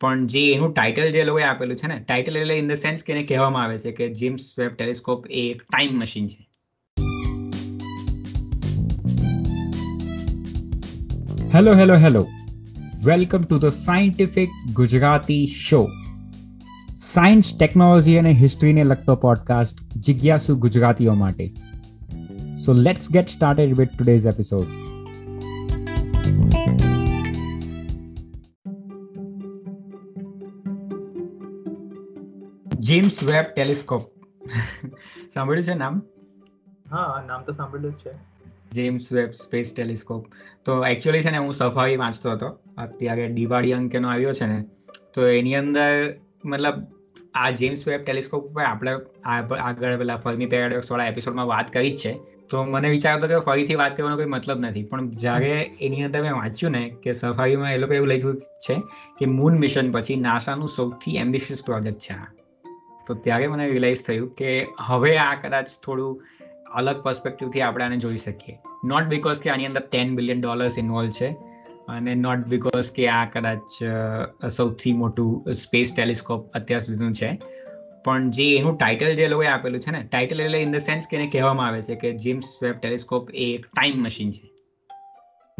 પણ જે એનું ટાઇટલ જે લોકોએ આપેલું છે ને ટાઇટલ એટલે ઇન ધ સેન્સ કે એને કહેવામાં આવે છે કે જેમ્સ વેબ ટેલિસ્કોપ એ એક ટાઈમ મશીન છે. Hello hello hello welcome to the scientific Gujarati show science technology અને હિસ્ટ્રીને લગતો પોડકાસ્ટ જિજ્ઞાસુ ગુજરાતીઓ માટે. So let's get started with today's episode James Webb telescope સાંભળ્યું છે નામ? હા નામ તો સાંભળ્યું છે. જેમ્સ વેબ સ્પેસ ટેલિસ્કોપ તો એકચ્યુઅલી છે ને હું સફાઈ વાંચતો હતો. અત્યારે દિવાળી અંકેનો આવ્યો છે ને તો એની અંદર મતલબ આ જેમ્સ વેબ ટેલિસ્કોપ ઉપર આપણે આગળ પેલા ફર્મી પેરાડોક્સ વાળા એપિસોડમાં વાત કરી જ છે. તો મને વિચાર હતો કે ફરીથી વાત કરવાનો કોઈ મતલબ નથી. પણ જ્યારે એની અંદર મેં વાંચ્યું ને કે સફારીમાં એ લોકો એવું લખ્યું છે કે મૂન મિશન પછી નાસાનું સૌથી એમ્બિશિયસ પ્રોજેક્ટ છે આ. તો ત્યારે મને રિયલાઇઝ થયું કે હવે આ કદાચ થોડું અલગ પર્સપેક્ટિવથી આપણે આને જોઈ શકીએ. નોટ બિકોઝ કે આની અંદર ટેન બિલિયન ડોલર્સ ઇન્વોલ્વ છે અને નોટ બિકોઝ કે આ કદાચ સૌથી મોટું સ્પેસ ટેલિસ્કોપ અત્યાર સુધીનું છે. પણ જે એનું ટાઇટલ જે લોકોએ આપેલું છે ને ટાઇટલ એટલે ઇન ધ સેન્સ કે એને કહેવામાં આવે છે કે જેમ્સ વેબ ટેલિસ્કોપ એ એક ટાઈમ મશીન છે.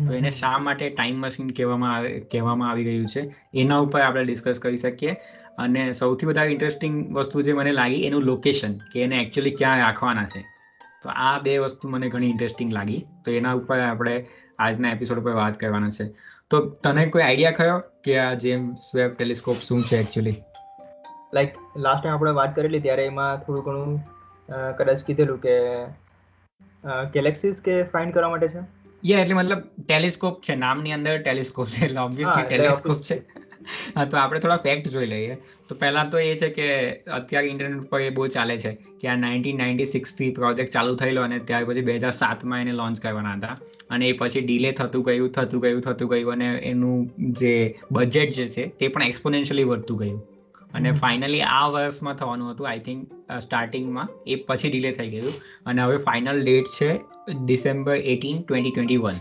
તો એને શા માટે ટાઈમ મશીન કહેવામાં આવે કહેવામાં આવી રહ્યું છે? એના ઉપર આપણે ડિસ્કસ કરી શકીએ. અને સૌથી વધારે ઇન્ટરેસ્ટિંગ વસ્તુ જે મને લાગી એનું લોકેશન કે એને એકચ્યુઅલી ક્યાં રાખવાના છે. તો આ બે વસ્તુ મને ઘણી ઇન્ટરેસ્ટિંગ લાગી. તો એના ઉપર આપણે આજના એપિસોડ ઉપર વાત કરવાના છે. તો તને કોઈ આઈડિયા ખરો કે આ જેમ્સ વેબ ટેલિસ્કોપ શું છે એકચ્યુઅલી લાઈક લાસ્ટ ટાઈમ આપણે વાત કરેલી ત્યારે એમાં થોડું ઘણું કદાચ કીધેલું કે ગેલેક્સીસ કે ફાઇન્ડ કરવા માટે છે? યા એટલે મતલબ ટેલિસ્કોપ છે. નામની અંદર ટેલિસ્કોપ છે. એટલે ઓબ્વિયસલી ટેલિસ્કોપ છે. હા તો આપણે થોડા ફેક્ટ જોઈ લઈએ. તો પહેલા તો એ છે કે અત્યારે ઇન્ટરનેટ પર એ બહુ ચાલે છે કે આ નાઇન્ટીન નાઇન્ટી સિક્સથી પ્રોજેક્ટ ચાલુ થયેલો અને ત્યાર પછી બે હજાર સાતમાં એને લોન્ચ કરવાના હતા. અને એ પછી ડીલે થતું ગયું થતું ગયું થતું ગયું અને એનું જે બજેટ જે છે તે પણ એક્સપોનેન્શિયલી વધતું ગયું. અને ફાઇનલી આ વર્ષમાં થવાનું હતું આઈ થિંક સ્ટાર્ટિંગમાં એ પછી ડિલે થઈ ગયું. અને હવે ફાઇનલ ડેટ છે December eighteen twenty twenty one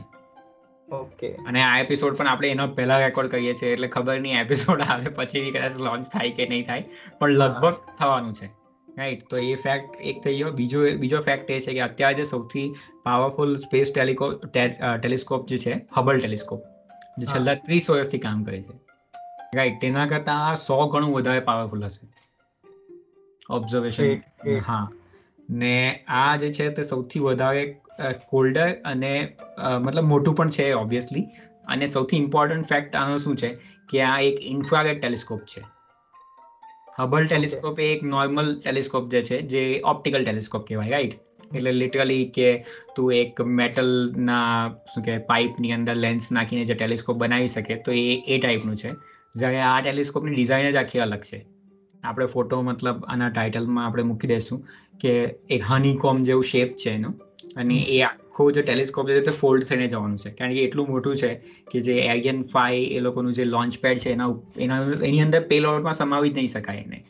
okay અને આ એપિસોડ પણ આપણે એનો પહેલા રેકોર્ડ કરીએ છીએ એટલે ખબર નહીં એપિસોડ આવે પછી કદાચ લોન્ચ થાય કે નહીં થાય પણ લગભગ થવાનું છે. રાઈટ તો એ ફેક્ટ એક થઈ ગયો. બીજો બીજો ફેક્ટ એ છે કે અત્યારે જે સૌથી પાવરફુલ સ્પેસ ટેલિકો ટેલિસ્કોપ જે છે હબલ ટેલિસ્કોપ જે છેલ્લા ત્રીસ વર્ષથી કામ કરે છે. રાઈટ તેના કરતા સો ગણું વધારે પાવરફુલ હશે. ઓબ્ઝર્વેશન હા. ને આ જે છે તે સૌથી વધારે કોલ્ડર અને મતલબ મોટું પણ છે ઓબ્વિયસલી અને સૌથી ઇમ્પોર્ટન્ટ ફેક્ટ આનો શું છે કે આ એક ઇન્ફ્રારેડ ટેલિસ્કોપ છે. હબલ ટેલિસ્કોપ એ એક નોર્મલ ટેલિસ્કોપ જે છે જે ઓપ્ટિકલ ટેલિસ્કોપ કહેવાય રાઈટ એટલે લિટરલી કે તું એક મેટલના શું કે પાઇપની અંદર લેન્સ નાખીને જે ટેલિસ્કોપ બનાવી શકે તો એ એ ટાઈપનું છે. જ્યારે આ ટેલિસ્કોપની ડિઝાઇન જ આખી અલગ છે. આપણે ફોટો મતલબ આના ટાઇટલમાં આપણે મૂકી દઈશું કે એક હનીકોમ જેવું શેપ છે એનું. અને એ આખું જે ટેલિસ્કોપ છે તે ફોલ્ડ થઈને જવાનું છે. કારણ કે એટલું મોટું છે કે જે એરિયન ફાઈવ એ લોકોનું જે લોન્ચ પેડ છે એના એના એની અંદર પેલોડમાં સમાવી જ નહીં શકાય એને.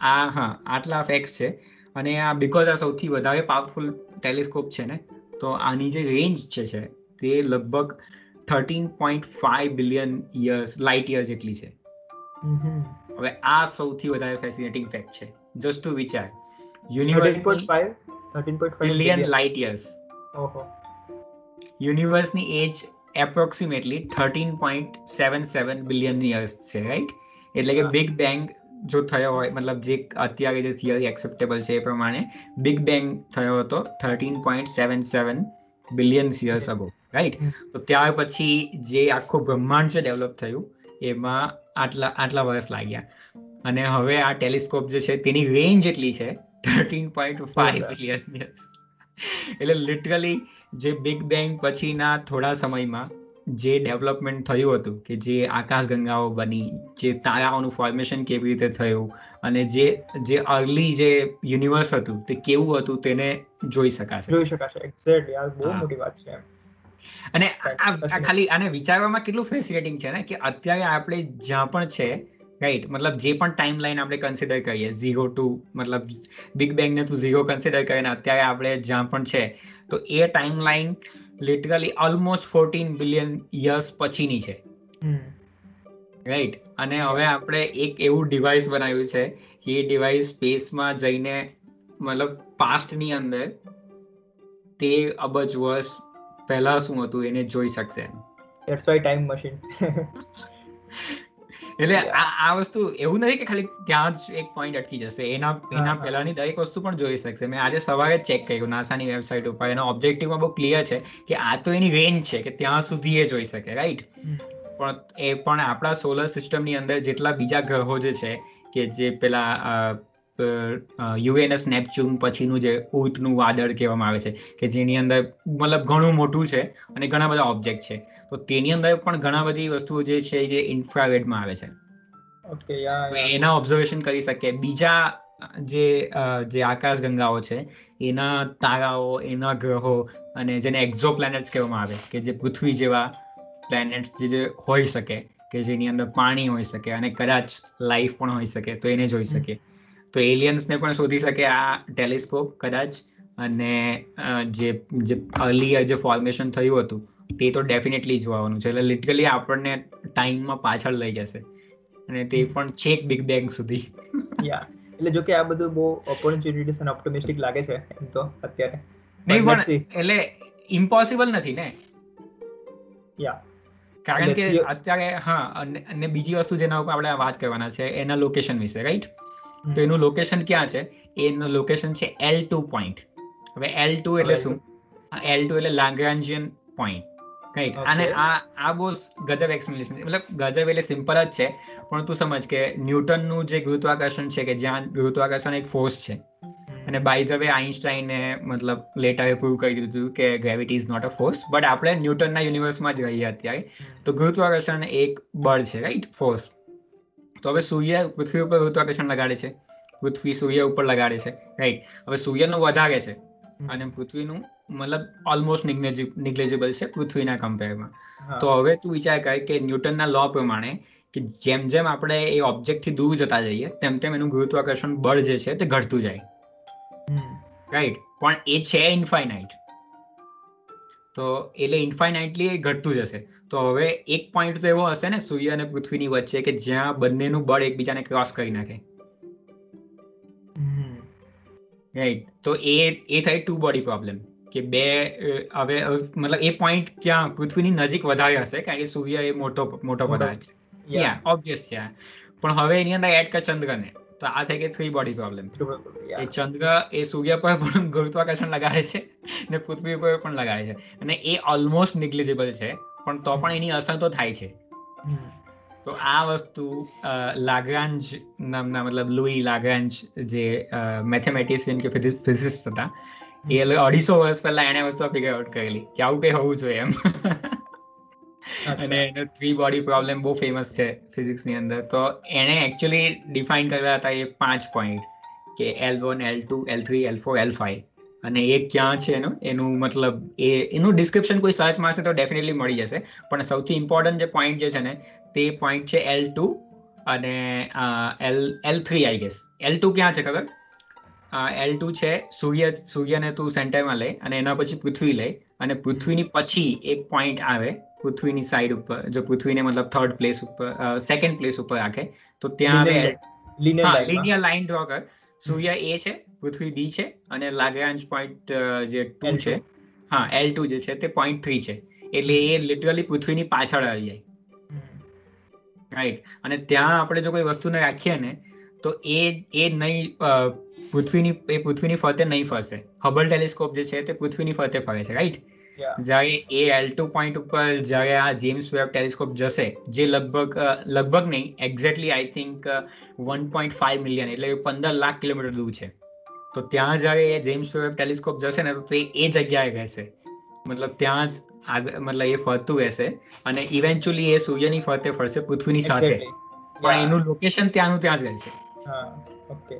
આ હા આટલા ફેક્સ છે. અને આ બિકોઝ આ સૌથી વધારે પાવરફુલ ટેલિસ્કોપ છે ને તો આની જે રેન્જ છે છે તે લગભગ thirteen point five billion years light years જેટલી છે. હવે આ સૌથી વધારે ફેસિનેટિંગ ફેક્ટ છે. જસ્ટ ટુ વિચાર. University billion light years યુનિવર્સની age approximately thirteen point seven seven billion years છે રાઈટ એટલે કે બિગ બેંગ જો થયો હોય મતલબ જે અત્યારે જે થિયરી એક્સેપ્ટેબલ છે એ પ્રમાણે બિગ બેંગ થયો હતો thirteen point seven seven billion years ago right તો ત્યાર પછી જે આખું બ્રહ્માંડ છે ડેવલપ થયું એમાં આટલા આટલા વર્ષ લાગ્યા. અને હવે આ ટેલિસ્કોપ જે છે તેની રેન્જ એટલી છે થર્ટીન પોઈન્ટ ફાઈવ યર્સ એટલે લિટરલી જે બિગ બેંગ પછીના થોડા સમયમાં જે ડેવલપમેન્ટ થયું હતું કે જે આકાશગંગાઓ બની જે તારાઓનું ફોર્મેશન કેવી રીતે થયું અને જે જે અર્લી જે યુનિવર્સ હતું તે કેવું હતું તેને જોઈ શકાશે. જોઈ શકાશે. એક્ઝેક્ટલી આ બહુ મોટી વાત છે અને આ ખાલી આને વિચારવામાં કેટલું ફેસિલેટિંગ છે ને? કે અત્યારે આપણે જ્યાં પણ છે રાઈટ મતલબ જે પણ ટાઈમ લાઈન આપણે કન્સિડર કરીએ ઝીરો ટુ મતલબ બિગ બેંગને તું ઝીરો કન્સિડર કરીને અત્યારે આપણે જ્યાં પણ છે તો એ time line literally almost fourteen billion years પછીની છે. રાઈટ અને હવે આપણે એક એવું ડિવાઇસ બનાવ્યું છે કે એ ડિવાઇસ સ્પેસમાં જઈને મતલબ પાસ્ટની અંદર તે અબજ વર્ષ પહેલા શું હતું એને જોઈ શકશે ધેટ્સ વાય ટાઈમ મશીન એટલે આ આ વસ્તુ એવું નથી કે ખાલી ત્યાં જ એક પોઈન્ટ અટકી જશે. એના એના પહેલાની દરેક વસ્તુ પણ જોઈ શકશે. મેં આજે સવારે ચેક કર્યું નાસાની વેબસાઇટ ઉપર. એનો ઓબ્જેક્ટિવમાં બહુ ક્લિયર છે કે આ તો એની રેન્જ છે કે ત્યાં સુધી એ જોઈ શકે રાઈટ પણ એ પણ આપણા સોલર સિસ્ટમની અંદર જેટલા બીજા ગ્રહો જે છે કે જે પેલા યુએનએસ નેપચ્યુન પછીનું જે ઉતનું વાદળ કહેવામાં આવે છે કે જેની અંદર મતલબ ઘણું મોટું છે અને ઘણા બધા ઓબ્જેક્ટ છે. તો તેની અંદર પણ ઘણા બધી વસ્તુઓ જે છે જે ઇન્ફ્રારેડમાં આવે છે. એના ઓબ્ઝર્વેશન કરી શકે બીજા જે જે આકાશ ગંગાઓ છે એના તારાઓ એના ગ્રહો અને જેને એક્ઝો પ્લેનેટ્સ કહેવામાં આવે કે જે પૃથ્વી જેવા પ્લેનેટ્સ જે હોઈ શકે કે જેની અંદર પાણી હોઈ શકે અને કદાચ લાઈફ પણ હોઈ શકે તો એને જોઈ શકે તો એલિયન્સને પણ શોધી શકે આ ટેલિસ્કોપ કદાચ. અને જે જે અર્લીયર જે ફોર્મેશન થયું હતું તે તો ડેફિનેટલી જોવાનું છે. એટલે લિટરલી આપણને ટાઈમમાં પાછળ લઈ જશે. અને તે પણ છેક બિગ બેંગ સુધી. યા એટલે જો કે આ બધું બહુ ઓપોર્ચ્યુનિટીસ અને ઓપ્ટિમિસ્ટિક લાગે છે એમ તો અત્યારે. નહીં પણ એટલે ઇમ્પોસિબલ નથી ને? યા કારણ કે અત્યારે હા અને બીજી વસ્તુ જેના ઉપર આપણે વાત કરવાના છે એના લોકેશન વિશે રાઈટ તો એનું લોકેશન ક્યાં છે? એનું લોકેશન છે એલ ટુ પોઈન્ટ હવે એલ ટુ એટલે શું? એલ ટુ એટલે લાગ્રાન્જિયન પોઈન્ટ રાઈટ અને આ આ બહુ ગજબ એક્સપ્લેનેશન મતલબ ગજબ એટલે સિમ્પલ જ છે પણ તું સમજ કે ન્યૂટનનું જે ગુરુત્વાકર્ષણ છે કે જ્યાં ગુરુત્વાકર્ષણ એક ફોર્સ છે. અને બાય ધ વે આઈન્સ્ટાઈને મતલબ લેટરે પ્રૂવ કરી દીધું કે gravity is not a force but આપણે ન્યૂટનના યુનિવર્સમાં જ રહીએ અત્યારે. તો ગુરુત્વાકર્ષણ એક બળ છે રાઈટ ફોર્સ તો હવે સૂર્ય પૃથ્વી ઉપર ગુરુત્વાકર્ષણ લગાડે છે. પૃથ્વી સૂર્ય ઉપર લગાડે છે. રાઈટ હવે સૂર્યનું વધારે છે. અને પૃથ્વીનું મતલબ ઓલમોસ્ટ નિગ્લેજેબલ છે પૃથ્વીના કમ્પેરમાં તો હવે તું વિચાર કર કે ન્યૂટનના લો પ્રમાણે કે જેમ જેમ આપણે એ ઓબ્જેક્ટથી દૂર જતા જઈએ તેમ તેમ એનું ગુરુત્વાકર્ષણ બળ જે છે તે ઘટતું જાય. રાઈટ પણ એ છે ઇન્ફાઇનાઇટ તો એટલે ઇન્ફાઇનાઇટલી એ ઘટતું જશે. તો હવે એક પોઈન્ટ તો એવો હશે ને સૂર્ય અને પૃથ્વીની વચ્ચે કે જ્યાં બંનેનું બળ એકબીજાને ક્રોસ કરી નાખે. રાઈટ તો એ એ થઈ ટુ બોડી પ્રોબ્લેમ કે બે હવે મતલબ એ પોઈન્ટ ક્યાં પૃથ્વીની નજીક વધારે હશે કારણ કે સૂર્ય એ મોટો મોટો પદાર્થ છે. ઓબ્વિયસ છે પણ હવે એની અંદર એડ કર ચંદ્રને. તો આ થઈ ગઈ થ્રી બોડી પ્રોબ્લેમ એ ચંદ્ર એ સૂર્ય પર પણ ગુરુત્વાકર્ષણ લગાડે છે ને પૃથ્વી પર પણ લગાડે છે. અને એ ઓલમોસ્ટ નિગ્લિજેબલ છે પણ તો પણ એની અસર તો થાય છે. તો આ વસ્તુ લાગ્રાન્જ નામના મતલબ લુઈ લાગ્રાન્જ જે મેથેમેટિશિયન કે ફિઝિસ્ટ હતા એ અઢીસો વર્ષ પહેલા એને વસ્તુ ફિગર આઉટ કરેલી કે આવું કઈ હોવું જોઈએ એમ. અને એનો થ્રી બોડી પ્રોબ્લેમ બહુ ફેમસ છે ફિઝિક્સની અંદર. તો એણે એકચ્યુઅલી ડિફાઇન કર્યા હતા એ પાંચ પોઈન્ટ કે L one L two L three L four L five અને એ ક્યાં છે એનું? એનું મતલબ એ, એનું ડિસ્ક્રિપ્શન કોઈ સર્ચ મારશે તો ડેફિનેટલી મળી જશે. પણ સૌથી ઇમ્પોર્ટન્ટ જે પોઈન્ટ જે છે ને, તે પોઈન્ટ છે એલ ટુ અને L L three I guess L two ક્યાં છે ખબર? એલ ટુ છે સૂર્ય, સૂર્યને તું સેન્ટરમાં લે અને એના પછી પૃથ્વી લે અને પૃથ્વીની પછી એક પોઈન્ટ આવે પૃથ્વીની સાઈડ ઉપર જો પૃથ્વીને મતલબ થર્ડ પ્લેસ ઉપર સેકન્ડ પ્લેસ ઉપર રાખે તો ત્યાં લિનિયર લાઈન ડ્રો કર. સૂર્ય એ છે પૃથ્વી બી છે અને લાગ્રાન્જ પોઈન્ટ જે ટુ છે હા એલ ટુ જે છે તે પોઈન્ટ થ્રી છે. એટલે એ લિટરલી પૃથ્વીની પાછળ આવી જાય. રાઈટ અને ત્યાં આપણે જો કોઈ વસ્તુને રાખીએ ને તો એ એ નહીં પૃથ્વીની એ પૃથ્વીની ફરતે નહીં ફરશે. હબલ ટેલિસ્કોપ જે છે તે પૃથ્વીની ફરતે ફરે છે. રાઈટ જ્યારે એ એલ ટુ પોઈન્ટ ઉપર જ્યારે આ જેમ્સ વેબ ટેલિસ્કોપ જશે જે લગભગ લગભગ નહીં exactly I think one point five million એટલે પંદર લાખ કિલોમીટર દૂર છે. તો ત્યાં જ્યારે એ જેમ્સ વેબ ટેલિસ્કોપ જશે ને તો એ જગ્યાએ રહેશે મતલબ ત્યાં જ આગળ મતલબ એ ફરતું રહેશે અને ઇવેન્ચ્યુઅલી એ સૂર્યની ફરતે ફરશે પૃથ્વીની સાથે. પણ એનું લોકેશન ત્યાંનું ત્યાં જ રહેશે. ઓકે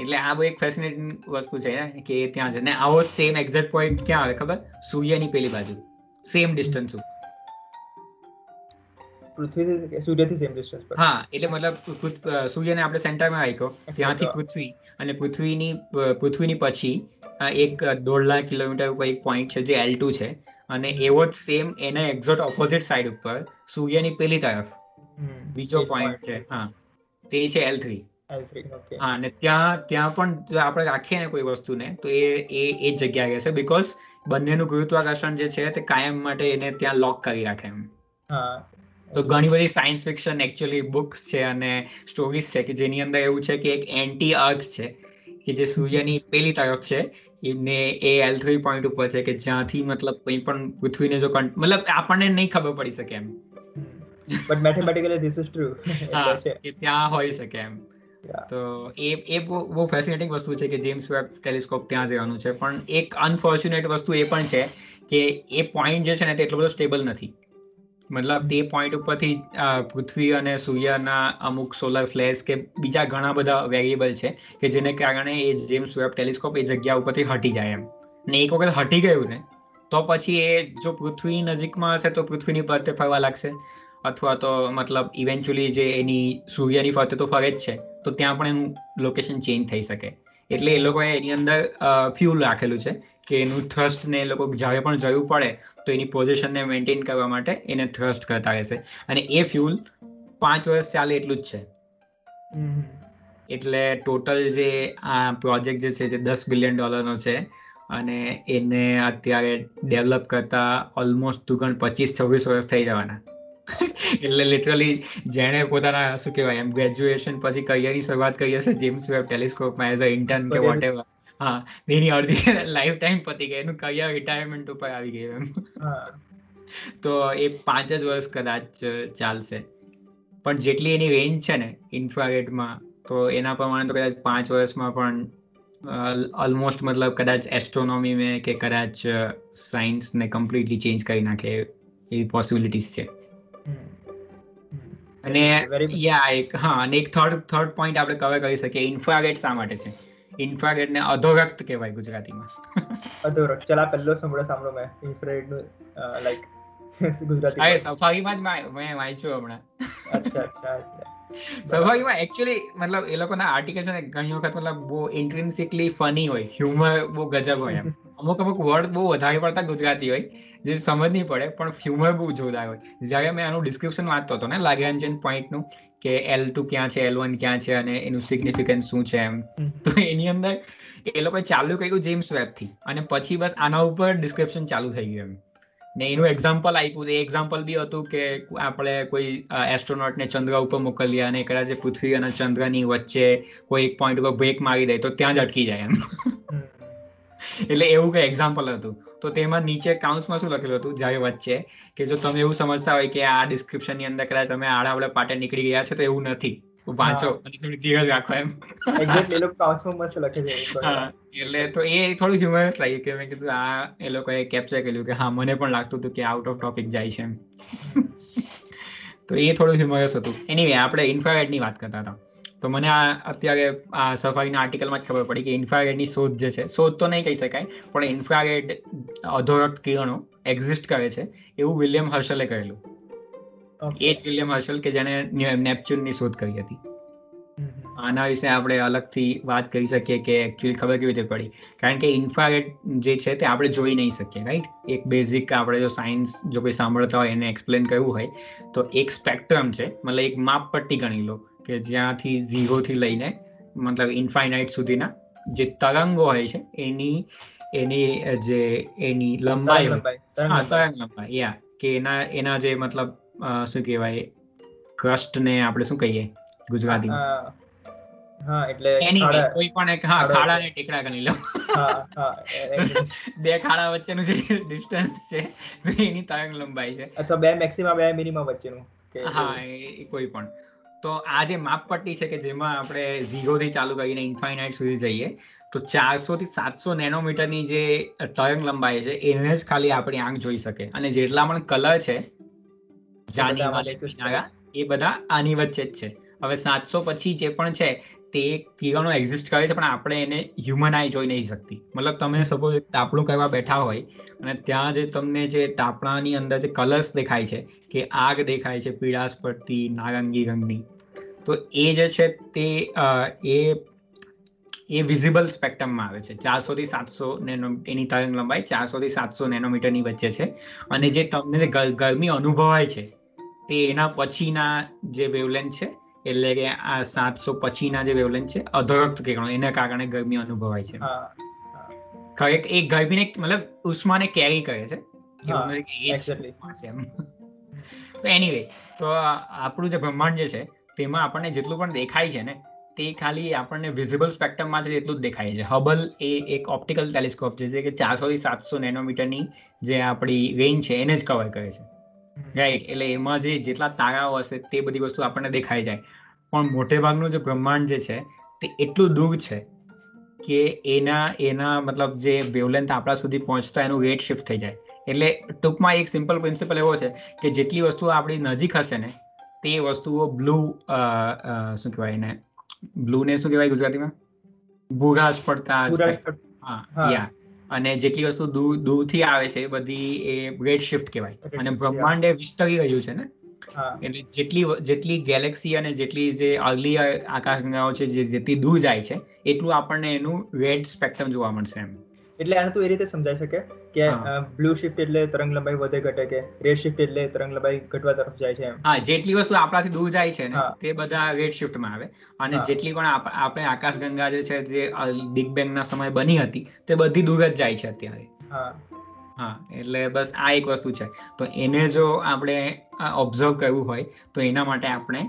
એટલે આ બહુ એક ફેસિનેટિંગ વસ્તુ છે કે ત્યાં છે. ને આવો સેમ એક્ઝેક્ટ પોઈન્ટ ક્યાં આવે ખબર? સૂર્યની પેલી બાજુ. સેમ ડિસ્ટન્સ ઉપર પૃથ્વીથી સૂર્યથી સેમ ડિસ્ટન્સ પર. હા એટલે મતલબ સૂર્યને આપણે સેન્ટરમાં રાખ્યો ત્યાંથી પૃથ્વી. અને પૃથ્વીની પૃથ્વીની પછી એક દોઢ લાખ કિલોમીટર ઉપર એક પોઈન્ટ છે જે એલ ટુ છે. અને એવો જ સેમ એના એક્ઝોટ ઓપોઝિટ સાઈડ ઉપર સૂર્યની પેલી તરફ બીજો પોઈન્ટ છે હા. તે છે એલ થ્રી હા અને ત્યાં ત્યાં પણ આપણે રાખીએ ને કોઈ વસ્તુને તો એ એ એ જગ્યાએ રહેશે. બીકોઝ બંનેનું ગુરુત્વાકર્ષણ જે છે તે કાયમ માટે એને ત્યાં લોક કરી રાખે એમ. તો ઘણી બધી સાયન્સ ફિક્શન એકચ્યુઅલી બુક્સ છે અને સ્ટોરીઝ છે કે જેની અંદર એવું છે કે એક એન્ટી અર્થ છે કે જે સૂર્યની પેલી તરફ છે ને એ એલ થ્રી પોઈન્ટ ઉપર છે કે જ્યાંથી મતલબ કંઈ પણ પૃથ્વીને જો મતલબ આપણને નહીં ખબર પડી શકે એમ. But mathematically this is true હા કે ત્યાં હોઈ શકે એમ. તો એ એ બહુ ફેસિનેટિંગ વસ્તુ છે કે જેમ્સ વેબ ટેલિસ્કોપ ત્યાં જવાનું છે. પણ એક અનફોર્ચ્યુનેટ વસ્તુ એ પણ છે કે એ પોઈન્ટ જે છે ને તે એટલો બધો સ્ટેબલ નથી. મતલબ તે પોઈન્ટ ઉપરથી પૃથ્વી અને સૂર્યના અમુક સોલર ફ્લેશ કે બીજા ઘણા બધા વેરિયેબલ છે કે જેને કારણે એ જેમ્સ વેબ ટેલિસ્કોપ એ જગ્યા ઉપરથી હટી જાય એમ. ને એક વખત હટી ગયું ને, તો પછી એ જો પૃથ્વી નજીકમાં હશે તો પૃથ્વીની ફરતે ફરવા લાગશે. અથવા તો મતલબ ઇવેન્ચ્યુઅલી જે એની સૂર્યની ફરતે તો ફરે જ છે. તો ત્યાં પણ એનું લોકેશન ચેન્જ થઈ શકે. એટલે એ લોકોએ એની અંદર ફ્યુલ રાખેલું છે કે એનું થ્રસ્ટ ને એ લોકો જ્યારે પણ જરૂર પડે તો એની પોઝિશનને મેન્ટેન કરવા માટે એને થ્રસ્ટ કરતા રહેશે. અને એ ફ્યુલ પાંચ વર્ષ ચાલે એટલું જ છે. એટલે ટોટલ જે આ પ્રોજેક્ટ જે છે જે દસ બિલિયન ડોલરનો છે અને એને અત્યારે ડેવલપ કરતા ઓલમોસ્ટ દુગણ પચીસ છવ્વીસ વર્ષ થઈ જવાના. એટલે લિટરલી જેણે પોતાના શું કહેવાય એમ ગ્રેજ્યુએશન પછી કરિયરની શરૂઆત કરી હશે જેમ્સ વેબ ટેલિસ્કોપમાં એઝ અ ઇન્ટર્ન કે વોટ એવર હા એની અડધી લાઈફ ટાઈમ પતી ગઈ એનું કરિયર રિટાયરમેન્ટ ઉપર આવી ગયું એમ. તો એ પાંચ જ વર્ષ કદાચ ચાલશે. પણ જેટલી એની રેન્જ છે ને ઇન્ફ્રારેડમાં તો એના પ્રમાણે તો કદાચ પાંચ વર્ષમાં પણ ઓલમોસ્ટ મતલબ કદાચ એસ્ટ્રોનોમી મેં કે કદાચ સાયન્સને કમ્પ્લીટલી ચેન્જ કરી નાખે એવી પોસિબિલિટીઝ છે. અને યા એક હા અને એક થર્ડ થર્ડ પોઈન્ટ આપણે કવર કરી શકીએ. ઇન્ફ્રારેડ શા માટે છે? ઇન્ફ્રારેડ ને અધોરક્ત કહેવાય ગુજરાતીમાં. અધોરક્ત. ચલા પહેલો સાંભળો સાંભળો મેં. ઇન્ફ્રારેડનું લાઈક ગુજરાતી અરે સફારીમાં જ મેં વાંચ્યું હમણાં. અચ્છા અચ્છા સફારીમાં એકચ્યુઅલી મતલબ એ લોકોના આર્ટિકલ છે ને ઘણી વખત મતલબ બહુ ઇન્ટ્રિન્સિકલી ફની હોય. હ્યુમર બહુ ગજબ હોય એમ. અમુક અમુક વર્ડ બહુ વધારે પડતા ગુજરાતી હોય. જે સમજ નહીં પડે પણ હ્યુમર બહુ જોરદાર હોય. જ્યારે મેં આનું ડિસ્ક્રિપ્શન વાંચતો હતો ને લાગ્યાંજન પોઈન્ટનું કે એલ ટુ ક્યાં છે એલ વન ક્યાં છે અને એનું સિગ્નિફિકન્સ શું છે એમ. તો એની અંદર એ લોકોએ ચાલુ કર્યું જેમ્સ વેબથી અને પછી બસ આના ઉપર ડિસ્ક્રિપ્શન ચાલુ થઈ ગયું એમ. ને એનું એક્ઝામ્પલ આપ્યું એ એક્ઝામ્પલ બી હતું કે આપણે કોઈ એસ્ટ્રોનોટને ચંદ્ર ઉપર મોકલ્યા અને કદાચ પૃથ્વી અને ચંદ્રની વચ્ચે કોઈ એક પોઈન્ટ ઉપર બ્રેક મારી દે તો ત્યાં જ અટકી જાય એમ. એટલે એવું કઈ એક્ઝામ્પલ હતું. તો તેમાં નીચે કાઉન્સમાં શું લખેલું હતું? જ્યારે વચ્ચે કે જો તમે એવું સમજતા હોય કે આ ડિસ્ક્રિપ્શનની અંદર કદાચ અમે આડા આવડે પાટે નીકળી ગયા છે તો એવું નથી. વાંચો અને થોડી ધીરજ રાખો એમ. એક્ઝેક્ટલી એ લોકો કાઉન્સમાં મસ્ત લખે છે એટલે તો એ થોડું હ્યુમરસ લાગ્યું કે મેં કીધું આ એ લોકોએ કેપ્ચર કર્યું કે હા મને પણ લાગતું હતું કે આઉટ ઓફ ટોપિક જાય છે એમ. તો એ થોડું હ્યુમરસ હતું. એનીવે આપણે ઇન્ફ્રારેડની વાત કરતા હતા. તો મને આ અત્યારે આ સફારીના આર્ટિકલમાં જ ખબર પડી કે ઇન્ફ્રારેડની શોધ જે છે શોધ તો નહીં કહી શકાય પણ ઇન્ફ્રારેડ અધોરક્ત કિરણો એક્ઝિસ્ટ કરે છે એવું વિલિયમ હર્શલે કહેલું એ જ વિલિયમ હર્શલ કે જેને નેપચ્યુનની શોધ કરી હતી. આના વિશે આપણે અલગથી વાત કરી શકીએ કે એકચ્યુઅલી ખબર કેવી રીતે પડી? કારણ કે ઇન્ફ્રારેડ જે છે તે આપણે જોઈ નહીં શકીએ રાઈટ એક બેઝિક આપણે જો સાયન્સ જો કોઈ સાંભળતા હોય એને એક્સપ્લેન કરવું હોય તો એક સ્પેક્ટ્રમ છે મતલબ એક માપ પટ્ટી ગણી લો. કે જ્યાંથી ઝીરોથી લઈને મતલબ ઇન્ફાઇનાઇટ સુધીના જે તરંગો હોય છે એની એની જે એની લંબાઈ હા તરંગ લંબાઈ યા કે એના એના જે મતલબ શું કહેવાય ક્રસ્ટ ને આપણે શું કહીએ ગુજરાતી હા એટલે કોઈ પણ એક હા ખાડા ને ટેકડા ગણી લો. બે ખાડા વચ્ચેનું જે ડિસ્ટન્સ છે એની તરંગ લંબાઈ છે. અથવા બે મેક્સિમમ બે મિનિમમ વચ્ચેનું હા એ કોઈ પણ. તો આ જે માપપટ્ટી છે કે જેમાં આપણે ઝીરોથી ચાલુ કરીને ઇન્ફાઇનાઇટ સુધી જઈએ તો ચારસો થી સાતસો નેનોમીટરની જે તરંગ લંબાઈ છે એને જ ખાલી આપણી આંખ જોઈ શકે. અને જેટલા પણ કલર છે જાની એ બધા આની વચ્ચે જ છે. હવે સાતસો પછી જે પણ છે તે કિરણો એક્ઝિસ્ટ કરે છે, પણ આપણે એને હ્યુમન આઈ જોઈ નહીં શકતી. મતલબ તમે સપોઝ તાપણું કરવા બેઠા હોય, અને ત્યાં જે તમને જે તાપણાની અંદર જે કલર્સ દેખાય છે, કે આગ દેખાય છે પીળાશ પડતી નારંગી રંગની, તો એ જે છે તે એ એ વિઝિબલ સ્પેક્ટ્રમમાં આવે છે. ચારસોથી સાતસો નેનો, એની તરંગ લંબાઈ ચારસો થી સાતસો નેનોમીટરની વચ્ચે છે. અને જે તમને ગરમી અનુભવાય છે, તે એના પછીના જે વેવલેન્થ છે એટલે કે આ સાતસો પછીના જે વેવલેન્થ છે અધરક્ત કિરણો એના કારણે ગરમી અનુભવાય છે. ખરેખર એ ગરમીને મતલબ ઉષ્માને કેરી કરે છે. તો એનીવે તો આપણું જે બ્રહ્માંડ જે છે તેમાં આપણને જેટલું પણ દેખાય છે ને તે ખાલી આપણને વિઝિબલ સ્પેક્ટ્રમમાં છે એટલું જ દેખાય છે. હબલ એ એક ઓપ્ટિકલ ટેલિસ્કોપ છે જે કે ચારસો થી સાતસો નેનોમીટરની જે આપણી રેન્જ છે એને જ કવર કરે છે. રાઈટ એટલે એમાં જે જેટલા તારાઓ હશે તે બધી વસ્તુ આપણને દેખાઈ જાય. પણ મોટે ભાગનું જે બ્રહ્માંડ જે છે તે એટલું દૂર છે કે એના એના મતલબ જે વેવલેન્થ આપણા સુધી પહોંચતા એનું રેટ શિફ્ટ થઈ જાય. એટલે ટૂંકમાં એક સિમ્પલ પ્રિન્સિપલ એવો છે કે જેટલી વસ્તુઓ આપણી નજીક હશે ને તે વસ્તુઓ બ્લુ શું કહેવાય એને? બ્લુ ને શું કહેવાય ગુજરાતીમાં? ભૂગાશ પડતા હા યા અને જેટલી વસ્તુ દૂર દૂરથી આવે છે બધી એ ગ્રેટ શિફ્ટ કહેવાય. અને બ્રહ્માંડ એ વિસ્તરી રહ્યું છે ને? એટલે જેટલી જેટલી ગેલેક્સી અને જેટલી જે અર્લી આકાશગંગાઓ છે જે જેટલી દૂર જાય છે એટલું આપણને એનું રેડ સ્પેક્ટ્રમ જોવા મળશે એમ. એટલે આને તો એ રીતે સમજાઈ શકે કે બ્લુ શિફ્ટ એટલે તરંગ લંબાઈ વધે ઘટે કે રેડ શિફ્ટ એટલે તરંગ લંબાઈ ઘટવા તરફ જાય છે હા જેટલી વસ્તુ આપણાથી દૂર જાય છે ને તે બધા રેડ શિફ્ટમાં આવે. અને જેટલી પણ આપણે આકાશગંગા જે છે જે બિગ બેંગ ના સમય બની હતી તે બધી દૂર જ જાય છે અત્યારે. હા. એટલે બસ આ એક વસ્તુ છે. તો એને જો આપણે ઓબ્ઝર્વ કરવું હોય તો એના માટે આપણે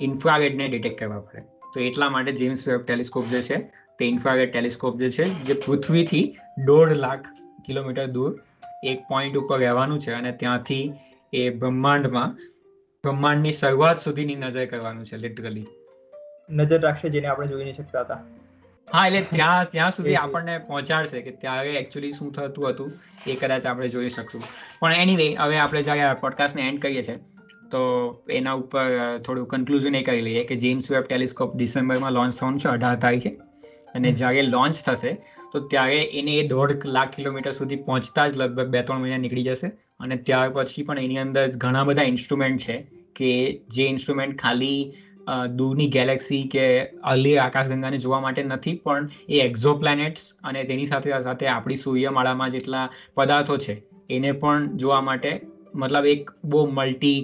ઇન્ફ્રારેડને ડિટેક્ટ કરવા પડે. તો એટલા માટે જેમ્સ વેબ ટેલિસ્કોપ જે છે તે ઇન્ફ્રારેડ ટેલિસ્કોપ જે છે જે પૃથ્વીથી દોઢ લાખ કિલોમીટર દૂર એક પોઈન્ટ ઉપર રહેવાનું છે અને ત્યાંથી એ બ્રહ્માંડમાં બ્રહ્માંડની શરૂઆત સુધીની નજર કરવાનું છે લિટરલી નજર રાખશે જેને આપણે જોઈ નહીં શકતા હતા. હા એટલે ત્યાં ત્યાં સુધી આપણને પહોંચાડશે કે ત્યારે એકચ્યુઅલી શું થતું હતું એ કદાચ આપણે જોઈ શકશું. પણ એનીવે હવે આપણે જ્યારે પોડકાસ્ટને એન્ડ કરીએ છીએ તો એના ઉપર થોડું કન્ક્લુઝન એ કરી લઈએ કે જેમ્સ વેબ ટેલિસ્કોપ ડિસેમ્બરમાં લોન્ચ થવાનું છે અઢાર તારીખે. અને જ્યારે લોન્ચ થશે, તો ત્યારે એને એ દોઢ લાખ કિલોમીટર સુધી પહોંચતા જ લગભગ બે ત્રણ મહિના નીકળી જશે. અને ત્યાર પછી પણ એની અંદર ઘણા બધા ઇન્સ્ટ્રુમેન્ટ છે કે જે ઇન્સ્ટ્રુમેન્ટ ખાલી દૂરની ગેલેક્સી કે અલી આકાશગંગાને જોવા માટે નથી, પણ એ એક્ઝો પ્લેનેટ્સ અને તેની સાથે સાથે આપણી સૂર્યમાળામાં જેટલા પદાર્થો છે, એને પણ જોવા માટે મતલબ એક બહુ મલ્ટી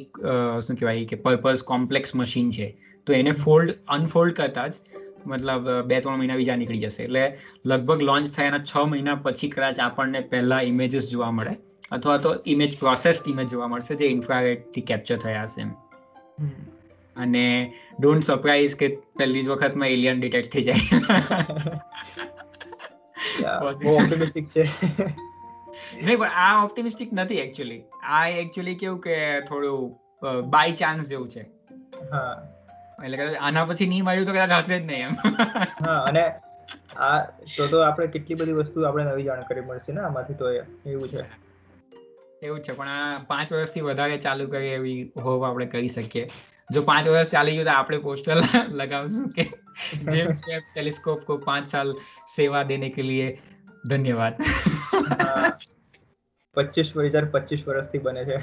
શું કહેવાય કે પર્પઝ કોમ્પ્લેક્સ મશીન છે. તો એને ફોલ્ડ અનફોલ્ડ કરતા જ મતલબ બે ત્રણ મહિના બીજા નીકળી જશે. એટલે લગભગ લોન્ચ થયાના છ મહિના પછી કદાચ આપણને પહેલા ઇમેજીસ જોવા મળે અથવા તો ઇમેજ પ્રોસેસ ઇમેજ જોવા મળશે જે ઇન્ફ્રારેડથી કેપ્ચર થયા હશે એમ. અને ડોન્ટ સરપ્રાઈઝ કે પહેલી જ વખતમાં એલિયન ડિટેક્ટ થઈ જાય. ઓપ્ટિમિસ્ટિક છે. નહીં પણ આ ઓપ્ટિમિસ્ટિક નથી એકચ્યુઅલી આ એકચ્યુઅલી કેવું કે થોડું બાય ચાન્સ જેવું છે. હા. એટલે કદાચ આના પછી નહીં મળ્યું તો કદાચ હશે જ નહીં એમ. હા અને આ તો તો આપણે કેટલી બધી વસ્તુ આપણે નવી જાણકારી મળશે ને આમાંથી તો એવું છે. એવું છે પણ આ પાંચ વર્ષથી વધારે ચાલુ કરીએ એવી હોપ આપણે કરી શકીએ. જો પાંચ વર્ષ ચાલી ગયું તો આપણે પોસ્ટર લગાવશું કે જેમ્સ વેબ ટેલિસ્કોપ કો પાંચ સાલ સેવા દેને કે લીએ ધન્યવાદ. પચીસ હજાર પચીસ વર્ષથી બને છે.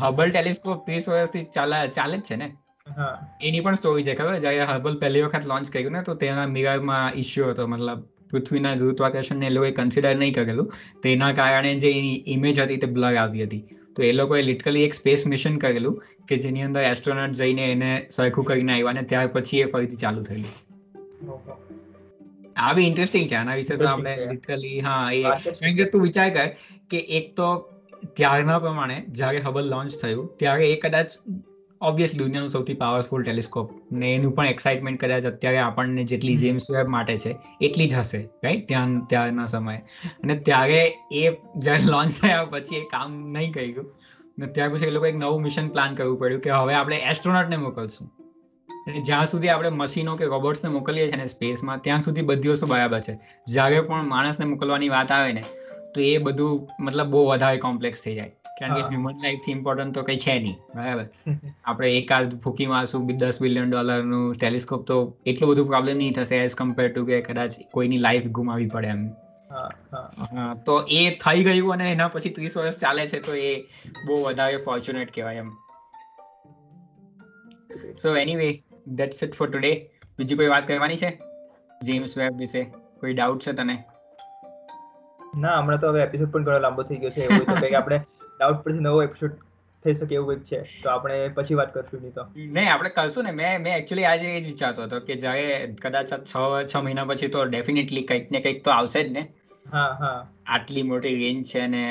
હબલ ટેલિસ્કોપ ત્રીસ વર્ષથી ચાલે ચાલે જ છે ને? એની પણ સ્ટોરી છે ખબર? જ્યારે હર્બલ પહેલી વખત લોન્ચ કર્યું ને તો તેના મિરરમાં ઇશ્યુ હતો. મતલબ પૃથ્વીના ગુરુત્વાકર્ષણને લોકોએ કન્સિડર નહીં કરેલું. તેના કારણે જે એની ઇમેજ હતી તે બ્લર આવી હતી. તો એ લોકોએ લિટરલી એક સ્પેસ મિશન કરેલું કે જેની અંદર એસ્ટ્રોનોટ જઈને એને સરખું કરીને આવ્યા અને ત્યાર પછી એ ફરીથી ચાલુ થયેલું. આ બી ઇન્ટરેસ્ટિંગ છે. આના વિશે તો આપણે લિટરલી હા એ કારણ કે તું વિચાર કર કે એક તો ત્યારના પ્રમાણે જ્યારે હબલ લોન્ચ થયું ત્યારે એ કદાચ ઓબ્વિયસલી દુનિયાનું સૌથી પાવરફુલ ટેલિસ્કોપ ને એનું પણ એક્સાઇટમેન્ટ કદાચ અત્યારે આપણને જેટલી જેમ્સ વેબ માટે છે એટલી જ હશે રાઈટ ત્યાં ત્યારના સમયે. અને ત્યારે એ જ્યારે લોન્ચ થયા પછી એ કામ નહીં કર્યું ને ત્યાર પછી એ લોકો એક નવું મિશન પ્લાન કરવું પડ્યું કે હવે આપણે એસ્ટ્રોનોટને મોકલશું. અને જ્યાં સુધી આપણે મશીનો કે રોબોટ્સને મોકલીએ છીએ ને સ્પેસમાં ત્યાં સુધી બધી વસ્તુ બરાબર છે. જ્યારે પણ માણસને મોકલવાની વાત આવે ને તો એ બધું મતલબ બહુ વધારે કોમ્પ્લેક્સ થઈ જાય. કારણ કે હ્યુમન લાઈફથી ઇમ્પોર્ટન્ટ તો કઈ છે નહીં. બરાબર? આપણે એકાદ ફૂકી મારશું દસ બિલિયન ડોલરનું ટેલિસ્કોપ તો એટલું બધું પ્રોબ્લેમ નહીં થશે એઝ કમ્પેર ટુ કે કદાચ કોઈની લાઈફ ગુમાવી પડે એમ. તો એ થઈ ગયું અને એના પછી ત્રીસ વર્ષ ચાલે છે તો એ બહુ વધારે ફોર્ચ્યુનેટ કહેવાય એમ. So anyway that's it for today બીજી કોઈ વાત કરવાની છે? જેમ્સ વેબ વિશે? કોઈ ડાઉટ છે તને? ના હમણાં તો હવે એપિસોડ પણ ઘણો લાંબો થઈ ગયો છે. એવું તો કંઈક આપણે ડાઉટ પરથી નવો એપિસોડ થઈ શકે એવું કંઈક છે. તો આપણે પછી વાત કરશું નહીં તો. નહીં આપણે કરશું ને. મેં મેં એકચ્યુઅલી આજે એ જ વિચારતો હતો કે જ્યારે કદાચ છ છ મહિના પછી તો ડેફિનેટલી કંઈક ને કંઈક તો આવશે જ ને. હા હા. આટલી મોટી રેન્જ છે ને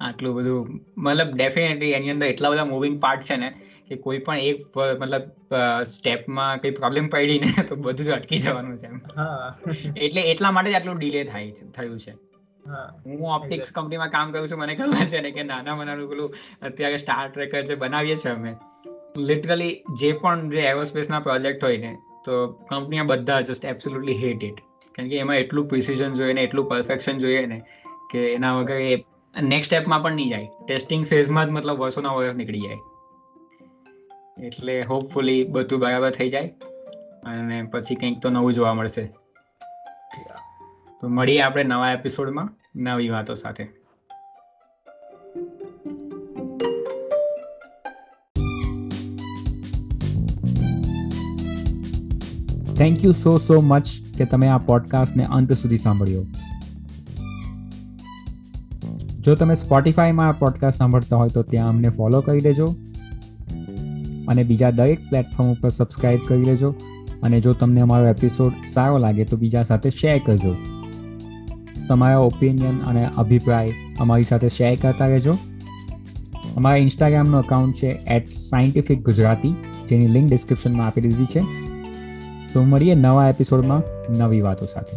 આટલું બધું મતલબ ડેફિનેટલી એની અંદર એટલા બધા મૂવિંગ પાર્ટ છે ને કે કોઈ પણ એક મતલબ સ્ટેપમાં કઈ પ્રોબ્લેમ પડી ને તો બધું જ અટકી જવાનું છે એટલે એટલા માટે જ આટલું ડિલે થાય થયું છે. હું. ઓપ્ટિક્સ કંપનીમાં કામ કરું છું મને ખબર છે ને કે નાના મનાનું પેલું અત્યારે સ્ટાર ટ્રેકર જે બનાવીએ છીએ અમે લિટરલી જે પણ જે એરોસ્પેસના પ્રોજેક્ટ હોય ને તો કંપનીમાં બધા જસ્ટ એબ્સોલ્યુટલી હેટ ઇટ કારણ કે એમાં એટલું પ્રિસિઝન જોઈએ ને એટલું પરફેક્શન જોઈએ ને કે એના વગર એ નેક્સ્ટ સ્ટેપમાં પણ નહીં જાય. ટેસ્ટિંગ ફેઝમાં જ મતલબ વર્ષોના વર્ષ નીકળી જાય. એટલે હોપફુલી બધું બરાબર થઈ જાય અને પછી કંઈક તો નવું જોવા મળશે. તો મળીએ આપણે નવા એપિસોડમાં નવી વાતો સાથે. Thank you so so much કે તમે આ પોડકાસ્ટને અંત સુધી સાંભળ્યો. જો તમે સ્પોટિફાઈમાં આ પોડકાસ્ટ સાંભળતા હોય તો ત્યાં અમને ફોલો કરી લેજો અને બીજા દરેક પ્લેટફોર્મ ઉપર સબસ્ક્રાઇબ કરી લેજો. અને જો તમને અમારો એપિસોડ સારો લાગે તો બીજા સાથે શેર કરજો. તમારા ઓપિનિયન અને અભિપ્રાય અમારી સાથે શેર કરતા રહેજો. અમારા ઇન્સ્ટાગ્રામનું અકાઉન્ટ છે એટ સાયન્ટિફિક ગુજરાતી, જેની લિંક ડિસ્ક્રિપ્શનમાં આપી દીધી છે. તો મળીએ નવા એપિસોડમાં નવી વાતો સાથે.